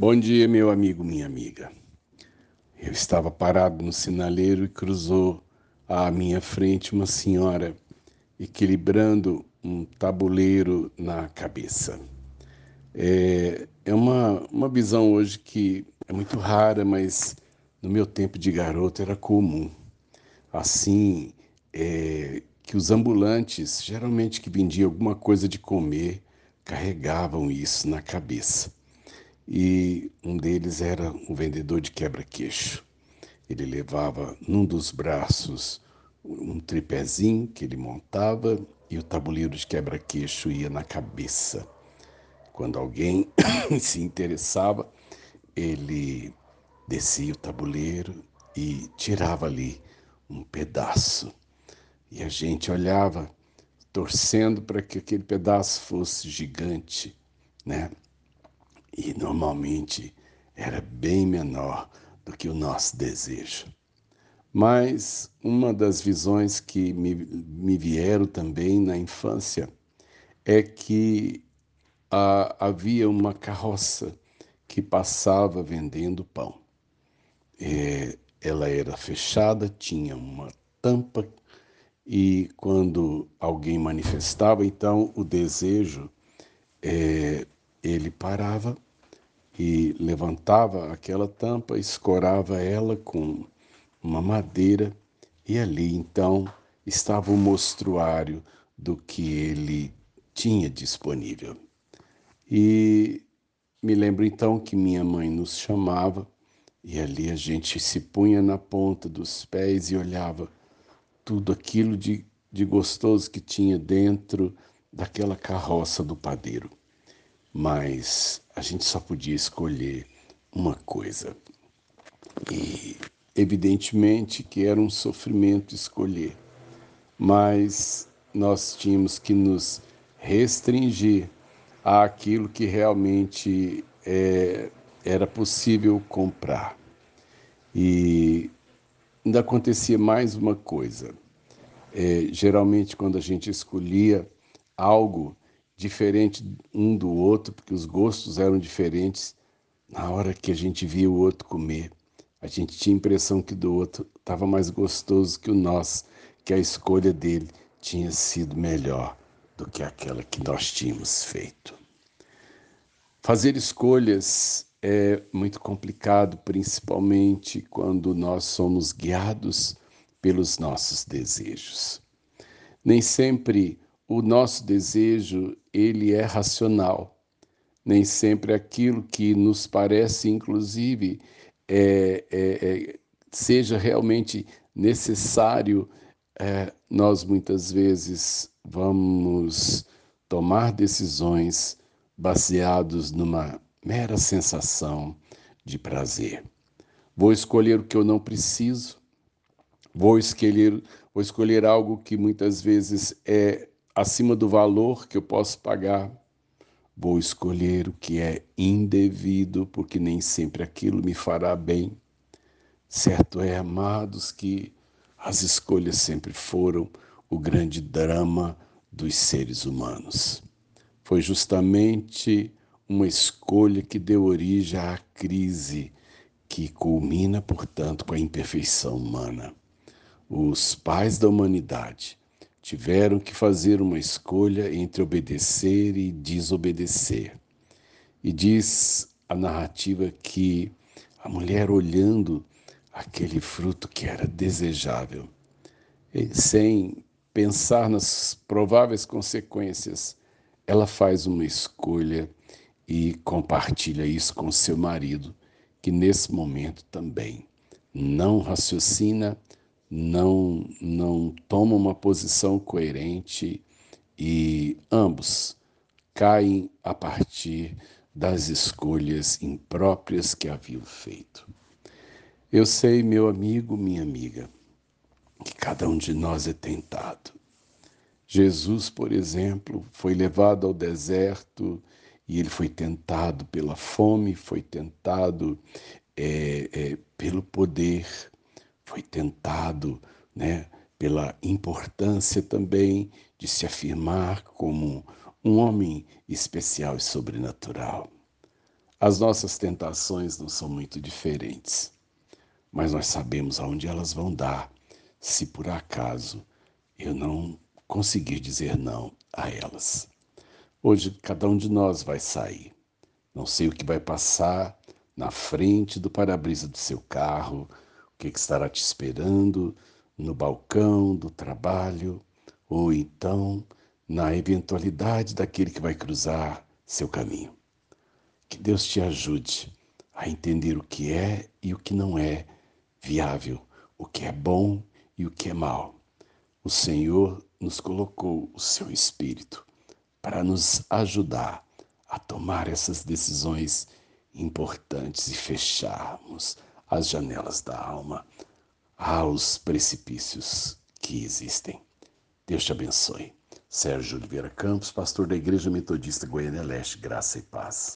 Bom dia, meu amigo, minha amiga. Eu estava parado no sinaleiro e cruzou à minha frente uma senhora equilibrando um tabuleiro na cabeça. É, é uma, uma visão hoje que é muito rara, mas no meu tempo de garoto era comum. Assim, é, que os ambulantes, geralmente que vendiam alguma coisa de comer, carregavam isso na cabeça e um deles era um vendedor de quebra-queixo. Ele levava num dos braços um tripézinho que ele montava e o tabuleiro de quebra-queixo ia na cabeça. Quando alguém se interessava, ele descia o tabuleiro e tirava ali um pedaço. E a gente olhava, torcendo para que aquele pedaço fosse gigante, né? E normalmente era bem menor do que o nosso desejo. Mas uma das visões que me, me vieram também na infância é que havia uma carroça que passava vendendo pão. É, ela era fechada, tinha uma tampa, e quando alguém manifestava então o desejo, é, ele parava e levantava aquela tampa, escorava ela com uma madeira e ali então estava o mostruário do que ele tinha disponível. E me lembro então que minha mãe nos chamava e ali a gente se punha na ponta dos pés e olhava tudo aquilo de, de gostoso que tinha dentro daquela carroça do padeiro mas a gente só podia escolher uma coisa. E evidentemente que era um sofrimento escolher, mas nós tínhamos que nos restringir àquilo que realmente é, era possível comprar. E ainda acontecia mais uma coisa. É, geralmente, quando a gente escolhia algo diferente um do outro, porque os gostos eram diferentes. Na hora que a gente via o outro comer, a gente tinha a impressão que do outro estava mais gostoso que o nosso, que a escolha dele tinha sido melhor do que aquela que nós tínhamos feito. Fazer escolhas é muito complicado, principalmente quando nós somos guiados pelos nossos desejos. Nem sempre o nosso desejo ele é racional. Nem sempre aquilo que nos parece, inclusive, é, é, é, seja realmente necessário, é, nós muitas vezes vamos tomar decisões baseados numa mera sensação de prazer. Vou escolher o que eu não preciso, vou escolher, vou escolher algo que muitas vezes é acima do valor que eu posso pagar. Vou escolher o que é indevido, porque nem sempre aquilo me fará bem. Certo é, amados, que as escolhas sempre foram o grande drama dos seres humanos. Foi justamente uma escolha que deu origem à crise que culmina, portanto, com a imperfeição humana. Os pais da humanidade tiveram que fazer uma escolha entre obedecer e desobedecer. E diz a narrativa que a mulher olhando aquele fruto que era desejável, sem pensar nas prováveis consequências, ela faz uma escolha e compartilha isso com seu marido, que nesse momento também não raciocina, não, não tomam uma posição coerente e ambos caem a partir das escolhas impróprias que haviam feito. Eu sei, meu amigo, minha amiga, que cada um de nós é tentado. Jesus, por exemplo, foi levado ao deserto e ele foi tentado pela fome, foi tentado é, é, pelo poder, foi tentado né, pela importância também de se afirmar como um homem especial e sobrenatural. As nossas tentações não são muito diferentes, mas nós sabemos aonde elas vão dar, se por acaso eu não conseguir dizer não a elas. Hoje, cada um de nós vai sair. Não sei o que vai passar na frente do para-brisa do seu carro, que, estará te esperando no balcão do trabalho, ou então na eventualidade daquele que vai cruzar seu caminho. Que Deus te ajude a entender o que é e o que não é viável, o que é bom e o que é mal. O Senhor nos colocou o seu Espírito para nos ajudar a tomar essas decisões importantes e fecharmos as janelas da alma aos precipícios que existem. Deus te abençoe. Sérgio Oliveira Campos, pastor da Igreja Metodista Goiânia Leste, graça e paz.